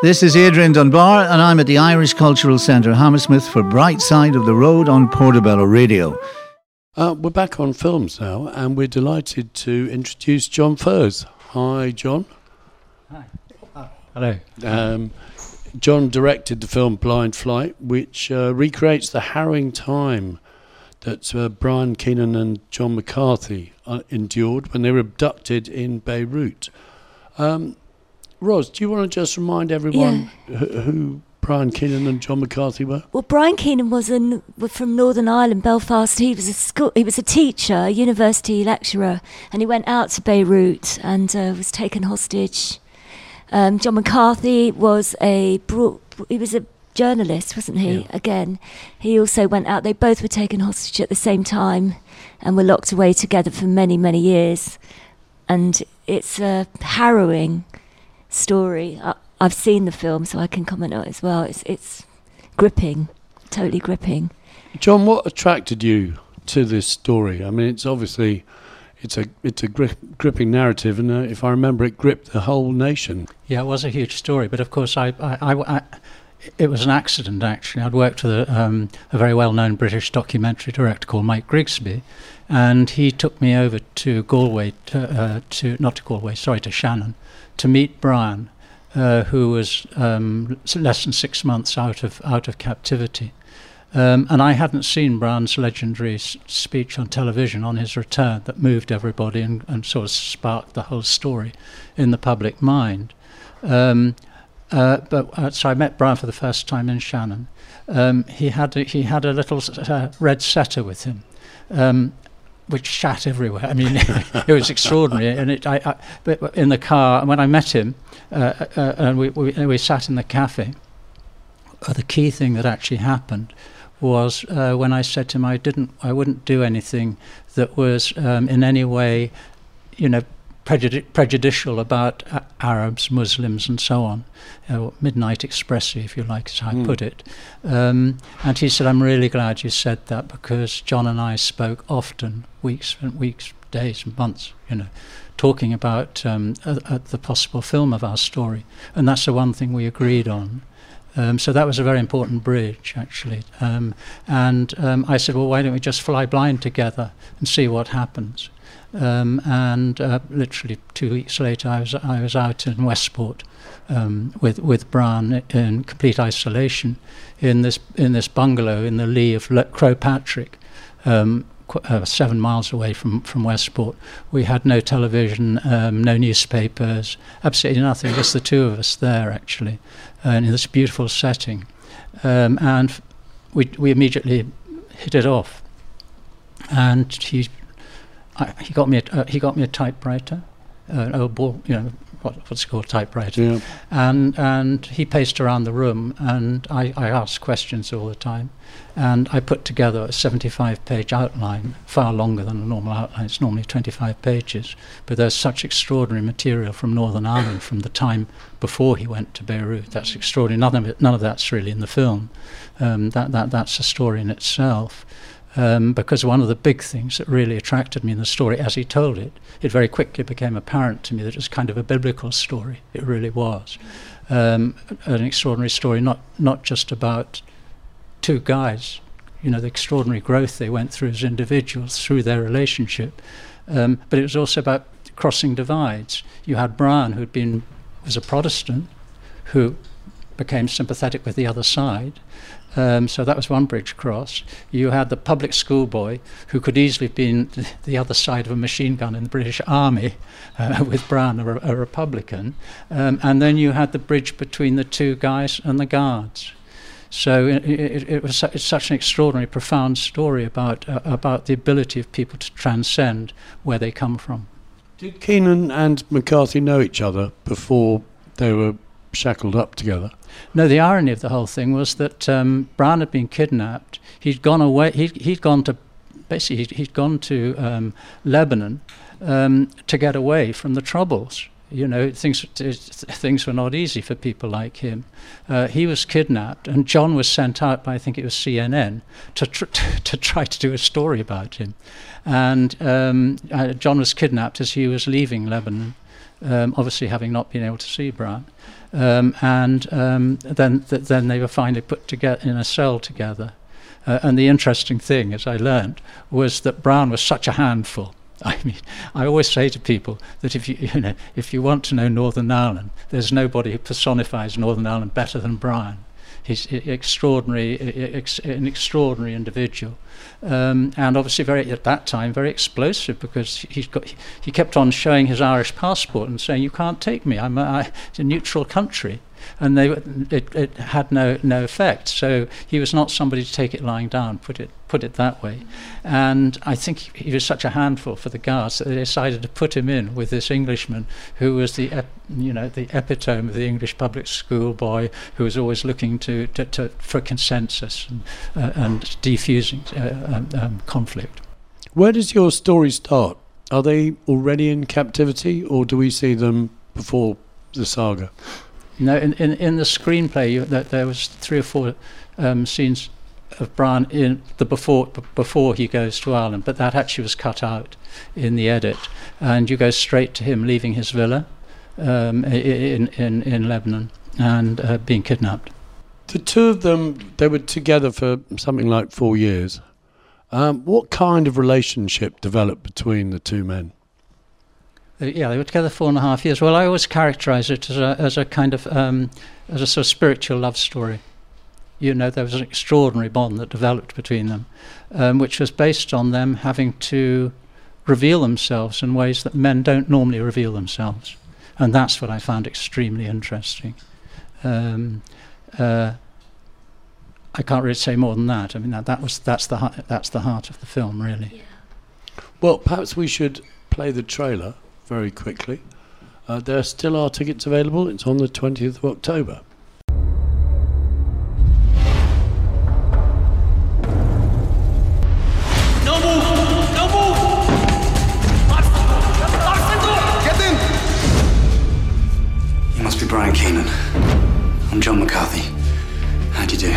This is Adrian Dunbar, and I'm at the Irish Cultural Centre Hammersmith for Bright Side of the Road on Portobello Radio. Uh, we're back on films now, and we're delighted to introduce John Furse. Hi, John. Hi. Hello. Um, John directed the film Blind Flight, which uh, recreates the harrowing time that uh, Brian Keenan and John McCarthy uh, endured when they were abducted in Beirut. Um, Ros, do you want to just remind everyone yeah. who, who Brian Keenan and John McCarthy were? Well, Brian Keenan was in, from Northern Ireland, Belfast. He was a school, he was a teacher, a university lecturer, and he went out to Beirut and uh, was taken hostage. Um, John McCarthy was a he was a journalist, wasn't he? Yeah. Again, he also went out. They both were taken hostage at the same time, and were locked away together for many, many years. And it's a harrowing story. I, I've seen the film, so I can comment on it as well. It's it's gripping, totally gripping. John, what attracted you to this story? I mean, it's obviously it's a it's a gri- gripping narrative, and uh, if I remember, it gripped the whole nation. Yeah, it was a huge story, but of course, I, I, I, I it was an accident actually. I'd worked with a, um, a very well-known British documentary director called Mike Grigsby, and he took me over to Galway, to, uh, to not to Galway, sorry, to Shannon, to meet Brian, uh, who was um, less than six months out of out of captivity. Um, and I hadn't seen Brian's legendary s- speech on television on his return that moved everybody and, and, sort of sparked the whole story in the public mind. Um, uh, but uh, so I met Brian for the first time in Shannon. Um, he had a, he had a little uh, red setter with him, um, which shat everywhere. I mean, it was extraordinary. And it, I, I, in the car, when I met him, uh, uh, and we, we, we sat in the cafe. the key thing that actually happened was when I said to him I didn't, I wouldn't do anything that was um, in any way, you know, prejudi- prejudicial about uh, Arabs, Muslims, and so on. Uh, midnight expressive, if you like, as I mm. put it. Um, and he said, "I'm really glad you said that because John and I spoke often, weeks and weeks, days, and months, you know." Talking about um, the possible film of our story, and that's the one thing we agreed on. Um, so that was a very important bridge, actually. Um, and um, I said, well, why don't we just fly blind together and see what happens? Um, and uh, literally two weeks later, I was I was out in Westport um, with with Brian in complete isolation in this in this bungalow in the lee of Le- Croagh Patrick. Um, uh, seven miles away from, from Westport. We had no television, um, no newspapers, absolutely nothing, just the two of us there actually, and in this beautiful setting. Um, and we, we immediately hit it off. And he, I, he, got me a, uh, he got me a typewriter, uh, an old ball, you know, what, what's it called typewriter, yeah. and and he paced around the room, and I, I asked questions all the time, and I put together a 75-page outline, far longer than a normal outline. It's normally 25 pages, but there's such extraordinary material from Northern Ireland from the time before he went to Beirut. That's extraordinary. None of it, none of that's really in the film. Um, that that that's a story in itself. Um, because one of the big things that really attracted me in the story, as he told it, it very quickly became apparent to me that it was kind of a biblical story. It really was. Um, an extraordinary story, not, not just about two guys, you know, the extraordinary growth they went through as individuals through their relationship, um, but it was also about crossing divides. You had Brian, who'd been, was a Protestant, who became sympathetic with the other side, um, so that was one bridge cross. You had the public school boy who could easily have been the other side of a machine gun in the British Army uh, with Brian, a, a Republican. Um, and then you had the bridge between the two guys and the guards. So it, it, it was su- it's such an extraordinary, profound story about uh, about the ability of people to transcend where they come from. Did Keenan and McCarthy know each other before they were shackled up together? No, the irony of the whole thing was that um, Brian had been kidnapped. He'd gone away. He'd, he'd gone to basically he'd, he'd gone to um, Lebanon um, to get away from the troubles. You know, things things were not easy for people like him. Uh, he was kidnapped, and John was sent out by I think it was CNN to tr- to try to do a story about him. And um, uh, John was kidnapped as he was leaving Lebanon, um, obviously having not been able to see Brian. Um, and um, then, th- then they were finally put together in a cell together. Uh, and the interesting thing, as I learned, was that Brian was such a handful. I mean, I always say to people that if you, you know, if you want to know Northern Ireland, there's nobody who personifies Northern Ireland better than Brian. He's extraordinary, an extraordinary individual, um, and obviously very at that time very explosive because he's got he kept on showing his Irish passport and saying you can't take me. I'm a neutral country. And they it, it had no no effect. So he was not somebody to take it lying down, put it put it that way. And I think he was such a handful for the guards that they decided to put him in with this Englishman who was the ep, you know the epitome of the English public school boy who was always looking to, to, to for consensus and, uh, and defusing uh, um, um, conflict. Where does your story start? Are they already in captivity, or do we see them before the saga? No, in, in, in the screenplay, you, there was three or four um, scenes of Brian in the before before he goes to Ireland, but that actually was cut out in the edit, and you go straight to him leaving his villa um, in, in in Lebanon and uh, being kidnapped. The two of them, they were together for something like four years. Um, what kind of relationship developed between the two men? Uh, yeah, they were together four and a half years. Well, I always characterize it as a, as a kind of um, as a sort of spiritual love story. You know, there was an extraordinary bond that developed between them, um, which was based on them having to reveal themselves in ways that men don't normally reveal themselves, and that's what I found extremely interesting. Um, uh, I can't really say more than that. I mean, that, that was that's the that's the heart of the film, really. Yeah. Well, perhaps we should play the trailer very quickly. Uh, there still are tickets available. It's on the 20th of October. You must Brian Keenan. I'm John McCarthy. How do you do?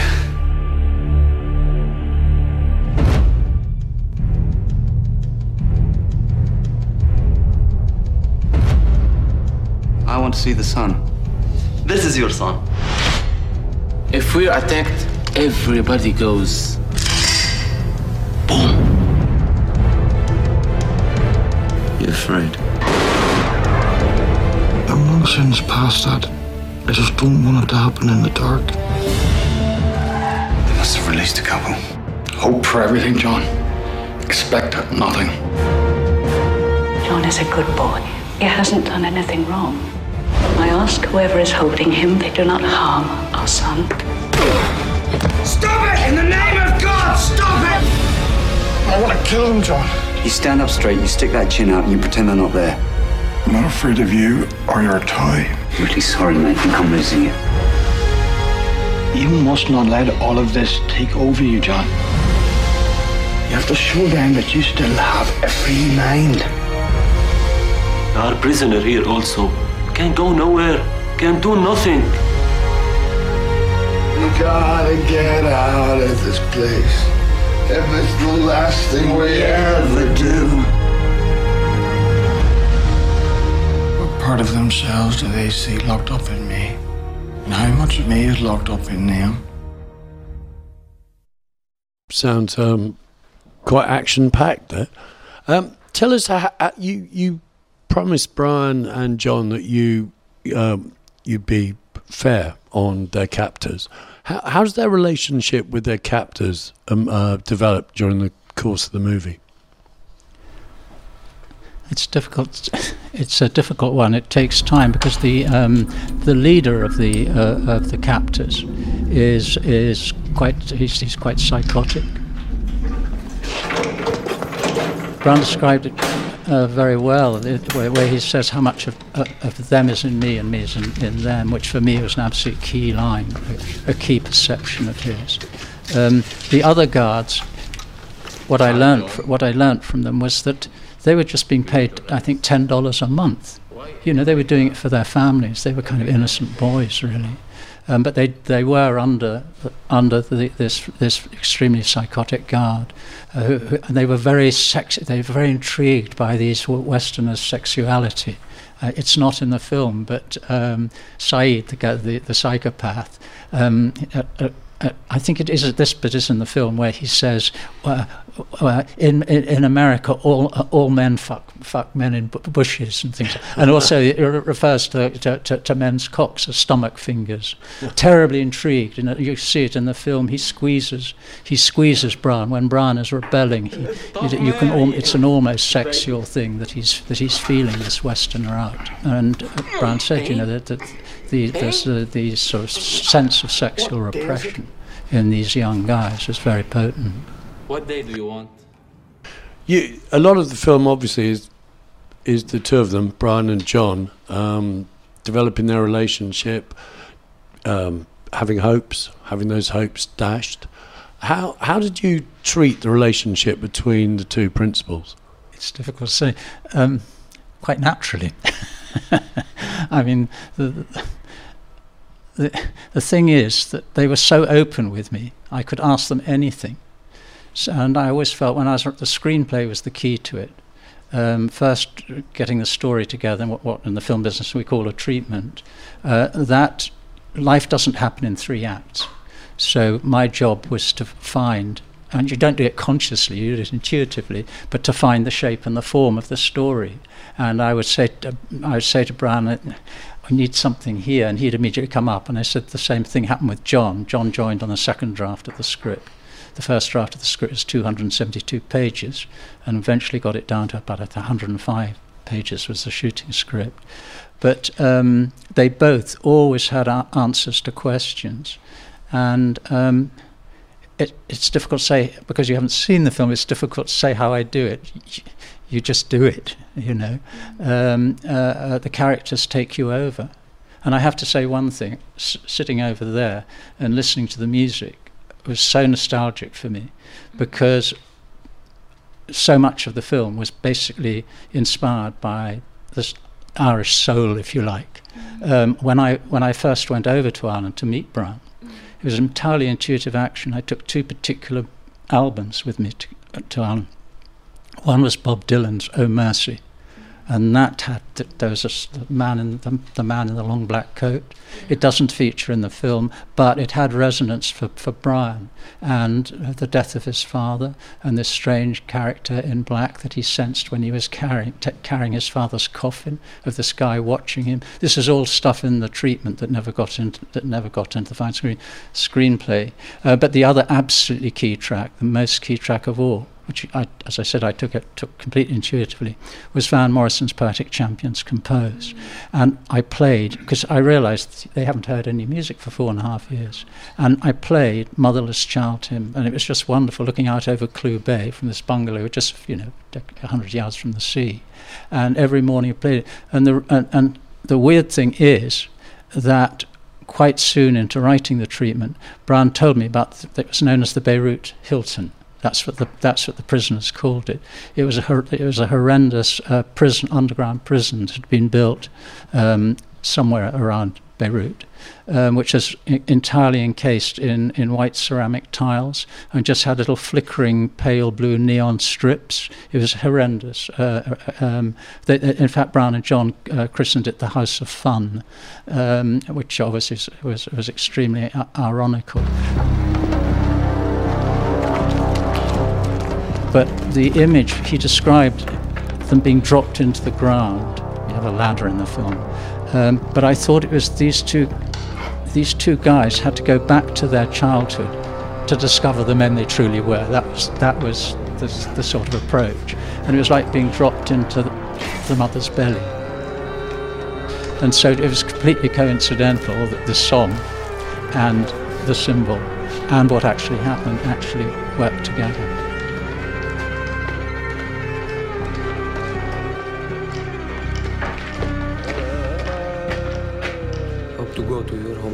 I want to see the sun. This is your son. If we're attacked, everybody goes. Boom. You're afraid? I'm since past that. I just don't want it to happen in the dark. They must have released a couple. Hope for everything, John. Expect nothing. John is a good boy. He hasn't done anything wrong. I ask whoever is holding him, they do not harm our son. Stop it! In the name of God, stop it! I want to kill him, John. You stand up straight, you stick that chin out, and you pretend they're not there. I'm not afraid of you or your toy. I'm really sorry, mate. I'm losing you. You must not let all of this take over you, John. You have to show them that you still have a free mind. Our prisoner here also can't go nowhere. Can't do nothing. We gotta get out of this place. If it's the last thing we ever do. Part of themselves do they see locked up in me? And how much of me is locked up in them? Sounds um, quite action packed there. Um, tell us how, how you you promised Brian and John that you um, you'd be fair on their captors. How, how's their relationship with their captors um, uh, developed during the course of the movie? It's difficult. It's a difficult one. It takes time because the um, the leader of the uh, of the captors is is quite he's, he's quite psychotic. Brian described it uh, very well, where, where, he says how much of, uh, of them is in me and me is in, in, them, which for me was an absolute key line, a, a key perception of his. Um, the other guards, what I learned, what I learned from them was that they were just being paid, I think, ten dollars a month. You know, they were doing it for their families. They were kind of innocent boys, really. Um, but they they were under under the, this this extremely psychotic guard, uh, who, who, and they were very sexy. They were very intrigued by these Westerners' sexuality, Uh, it's not in the film, but um, Saeed, the, the, the psychopath, um, uh, uh, I think it is at this bit is in the film where he says, uh, uh, in, in, America, all uh, all men fuck fuck men in bushes and things, and also it refers to, to, to, to men's cocks as stomach fingers. Terribly intrigued, and uh, you see it in the film. He squeezes he squeezes Brian when Brian is rebelling. He, you, you can al- it's an almost sexual thing that he's that he's feeling this Westerner out. And uh, Brian said, you know that, that the, there's the, the sort of sense of sexual repression in these young guys is very potent. What day do you want? You, a lot of the film obviously is is the two of them, Brian and John, um, developing their relationship, um, having hopes, having those hopes dashed. How how did you treat the relationship between the two principals? It's difficult to say. Um, quite naturally. I mean, the, the, the thing is that they were so open with me, I could ask them anything. And I always felt when I was the screenplay was the key to it. Um, first, getting the story together, what, what in the film business we call a treatment, uh, that life doesn't happen in three acts. So my job was to find, and you don't do it consciously, you do it intuitively, but to find the shape and the form of the story. And I would say, to, I would say to Brian, we need something here. And he'd immediately come up. And I said the same thing happened with John. John joined on the second draft of the script. The first draft of the script was 272 pages and eventually got it down to about 105 pages was the shooting script. But um, they both always had answers to questions. And um, it, it's difficult to say, because you haven't seen the film, it's difficult to say how I do it you just do it, you know. Um, uh, uh, the characters take you over. And I have to say one thing S- sitting over there and listening to the music was so nostalgic for me because so much of the film was basically inspired by this Irish soul, if you like. Mm. Um, when I when I first went over to Ireland to meet Brian, mm. it was an entirely intuitive action. I took two particular albums with me to, uh, to Ireland. One was Bob Dylan's "Oh Mercy," and that had there was a man in the, the, man in the long black coat. It doesn't feature in the film, but it had resonance for, for Brian and the death of his father and this strange character in black that he sensed when he was carrying carrying his father's coffin of this guy watching him. This is all stuff in the treatment that never got into that never got into the fine screen screenplay. Uh, but the other absolutely key track, the most key track of all, which, I, as I said, I took it took completely intuitively, was Van Morrison's Poetic Champions Compose. And I played, because I realized they haven't heard any music for four and a half years. And I played Motherless Child him, and it was just wonderful looking out over Clew Bay from this bungalow, just, you know, 100 yards from the sea. And every morning I played it. And the, and, and the weird thing is that quite soon into writing the treatment, Brian told me about th- that was known as the Beirut Hilton. That's what the that's what the prisoners called it. It was a it was a horrendous uh, prison underground prison that had been built um, somewhere around Beirut, um, which is entirely encased in, in white ceramic tiles and just had little flickering pale blue neon strips. It was horrendous. Uh, uh um, they, in fact, Brian and John uh, christened it the House of Fun, um, which obviously was, was extremely ironical. But the image, he described them being dropped into the ground. You have a ladder in the film. Um, but I thought it was these two, these two guys had to go back to their childhood to discover the men they truly were. That was, that was the, the sort of approach. And it was like being dropped into the, the mother's belly. And so it was completely coincidental that this song and the symbol and what actually happened actually worked together.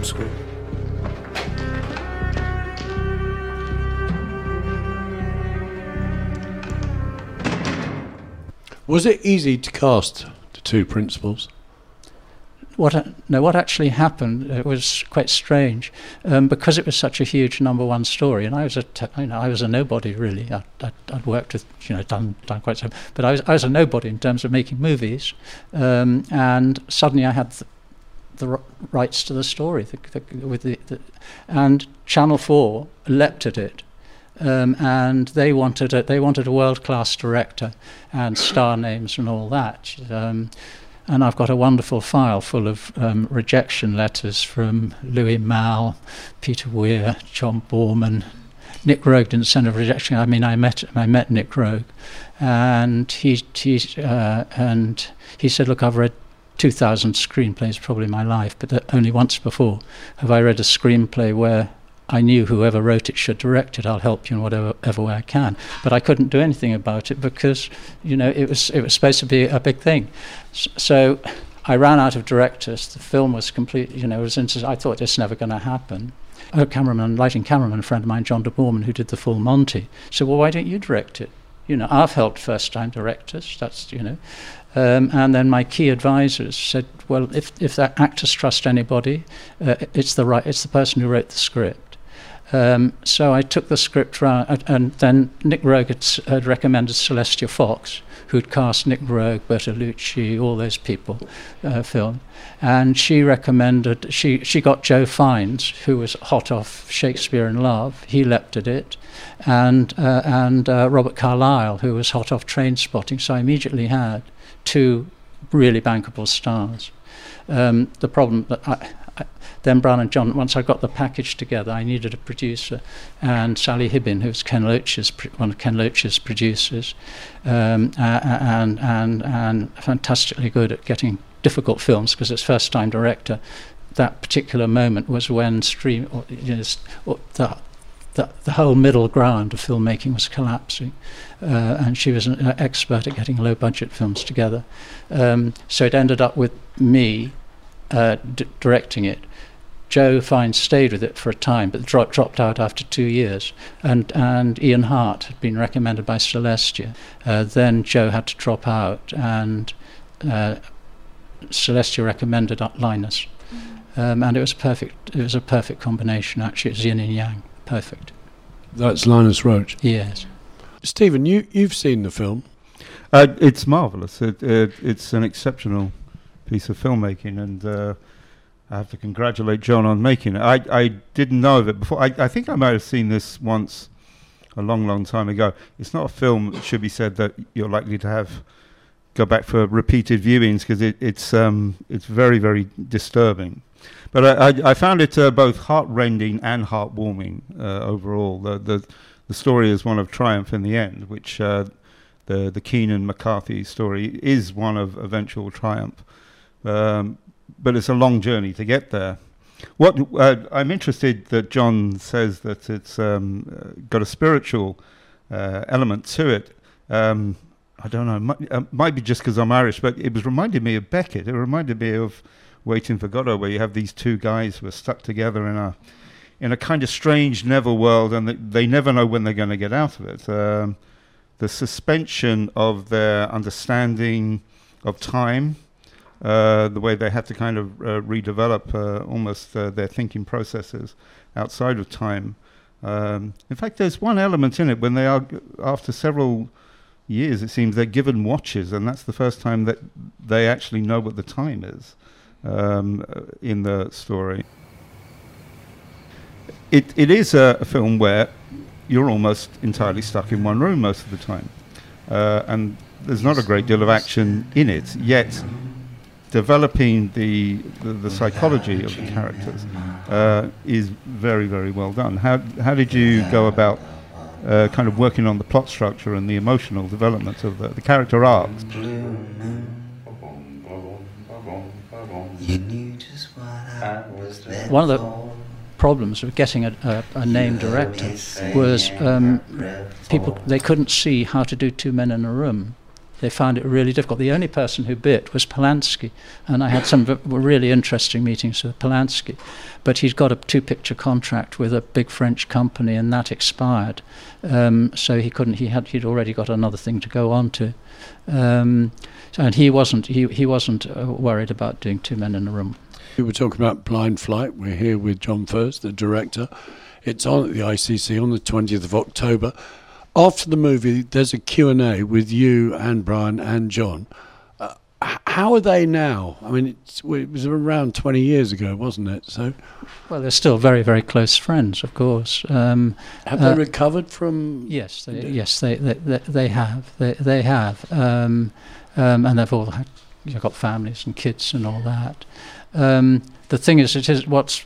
School. Was it easy to cast the two principals? what no, what actually happened it was quite strange um, because it was such a huge number one story, and I was a t- you know I was a nobody really. I, I, I'd worked with you know done done quite some, but I was I was a nobody in terms of making movies, um, and suddenly I had. The, the rights to the story, the, the, with the, the, and Channel Four leapt at it um, and they wanted a, they wanted a world class director and star names and all that. Um, and I've got a wonderful file full of um, rejection letters from Louis Malle, Peter Weir, John Boorman. Nick Roeg didn't send a rejection. I mean, I met I met Nick Roeg, and he he uh, and he said, "Look, I've read 2,000 screenplays, probably my life, but only once before have I read a screenplay where I knew whoever wrote it should direct it. I'll help you in whatever way I can. But I couldn't do anything about it because, you know, it was it was supposed to be a big thing. So I ran out of directors. The film was complete. You know, was I thought it's never going to happen. A cameraman, lighting cameraman, friend of mine, John de Borman, who did the full Monty, said, "Well, why don't you direct it?" You know, I've helped first-time directors. That's you know, um, and then my key advisors said, "Well, if if that actors trust anybody, uh, it's the right, it's the person who wrote the script." Um, so I took the script round, and then Nick Roeg had, had, recommended Celestia Fox, who'd cast Nick Roeg, Bertolucci, all those people, uh, film. And she recommended, she, she got Joe Fiennes, who was hot off Shakespeare in Love. He leapt at it. And, uh, and uh, Robert Carlyle, who was hot off Trainspotting. So I immediately had two really bankable stars. Um, the problem that I, then Brian and John, once I got the package together, I needed a producer, and Sally Hibbin, who's Ken Loach's one of Ken Loach's producers, um, and and and fantastically good at getting difficult films because it's first time director. That particular moment was when stream, or, you know, or the, the, the whole middle ground of filmmaking was collapsing, uh, and she was an expert at getting low budget films together. Um, so it ended up with me uh, d- directing it. Joe Fiennes stayed with it for a time, but dro- dropped out after two years. And, and Ian Hart had been recommended by Celestia. Uh, then Joe had to drop out, and uh, Celestia recommended Linus. Mm-hmm. Um, and it was perfect. It was a perfect combination. Actually, it was yin and yang, perfect. That's Linus Roache. Yes. Stephen, you you've seen the film. Uh, it's marvelous. It, it, it's an exceptional piece of filmmaking, and uh, I have to congratulate John on making it. I, I didn't know of it before. I, I think I might have seen this once a long, long time ago. It's not a film, it should be said, that you're likely to have go back for repeated viewings because it, it's um, it's very, very disturbing. But I, I, I found it uh, both heartrending and heartwarming uh, overall. The, the the story is one of triumph in the end, which uh, the the Keenan McCarthy story is one of eventual triumph. Um, but it's a long journey to get there. What uh, I'm interested that John says that it's um, uh, got a spiritual uh, element to it. Um, I don't know. Might, uh, might be just because I'm Irish, but it was reminding me of Beckett. It reminded me of Waiting for Godot, where you have these two guys who are stuck together in a in a kind of strange never world, and they, they never know when they're going to get out of it. Um, the suspension of their understanding of time uh, the way they had to kind of uh, redevelop uh, almost their thinking processes outside of time. Um, in fact, there's one element in it when they are, after several years, it seems they're given watches, and that's the first time that they actually know what the time is um, in the story. It, it is a, a, film where you're almost entirely stuck in one room most of the time. Uh, and there's not a great deal of action in it, yet developing the, the, the, psychology of the characters uh, is very, very well done. How, how did you go about uh, kind of working on the plot structure and the emotional development of the, the character arcs? One of the problems of getting a, a, a name director was um, people they couldn't see how to do two men in a room they found it really difficult. The only person who bit was Polanski, and I had some really interesting meetings with Polanski. But he'd got a two-picture contract with a big French company, and that expired, um, so he couldn't. He had he'd already got another thing to go on to, um, and he wasn't he he wasn't uh, worried about doing two men in a room. We were talking about Blind Flight. We're here with John Furse, the director. It's on at the ICC on the 20th of October. After the movie, there's a Q&A with you and Brian and John. Uh, how are they now? I mean, it's, it was around 20 years ago, wasn't it? So, Well, they're still very very close friends, of course. Um, have uh, they recovered from? Yes, they, yes, they, they, they, they have. They, they have, um, um, and they've all had, you've got families and kids and all that. Um, the thing is, it is what's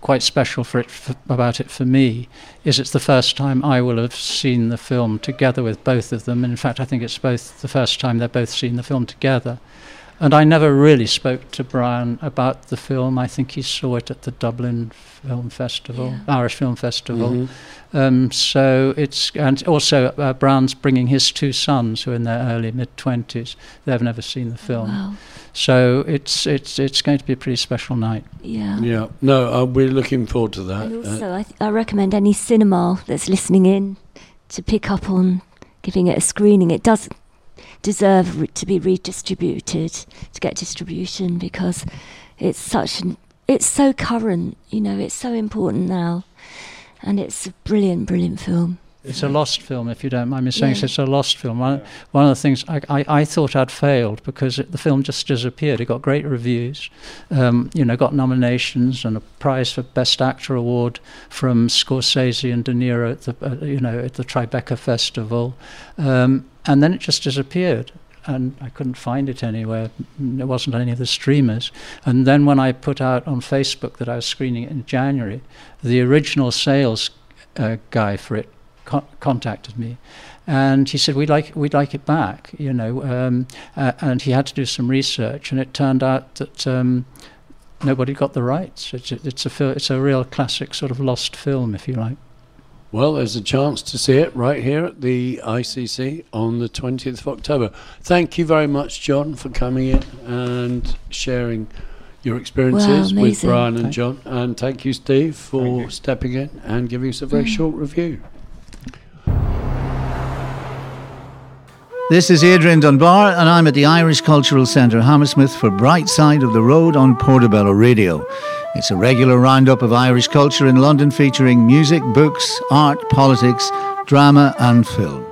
quite special for it for, about it for me is it's the first time I will have seen the film together with both of them. And in fact, I think it's both the first time they've both seen the film together. And I never really spoke to Brian about the film. I think he saw it at the Dublin Film Festival, Irish Film Festival. Mhm. Um, so it's and also uh, Brian's bringing his two sons who are in their early mid twenties. They've never seen the film, Wow. so it's it's it's going to be a pretty special night. Yeah. Yeah. No, uh, we're looking forward to that. And Uh, also, I, th- I recommend any cinema that's listening in to pick up on giving it a screening. It does deserve to be redistributed to get distribution because it's such an it's so current. You know, it's so important now, and it's a brilliant, brilliant film. It's a lost film, if you don't mind me saying. Yeah. so It's a lost film. One, one of the things I, I, I thought I'd failed because it, the film just disappeared. It got great reviews, um, you know, got nominations and a prize for Best Actor award from Scorsese and De Niro at the, uh, you know, at the Tribeca Festival, um, and then it just disappeared. And I couldn't find it anywhere. It wasn't on any of the streamers. And then when I put out on Facebook that I was screening it in January, the original sales uh, guy for it co- contacted me, and he said we'd like we'd like it back, you know. Um, uh, and he had to do some research, and it turned out that um, nobody got the rights. It's a, it's a fil- it's a real classic sort of lost film, if you like. Well, there's a chance to see it right here at the ICC on the 20th of October. Thank you very much, John, for coming in and sharing your experiences with. Brian and John. And thank you, Steve, for stepping in and giving us a very short review. This is Adrian Dunbar, and I'm at the Irish Cultural Centre Hammersmith for Bright Side of the Road on Portobello Radio. It's a regular roundup of Irish culture in London featuring music, books, art, politics, drama, and film.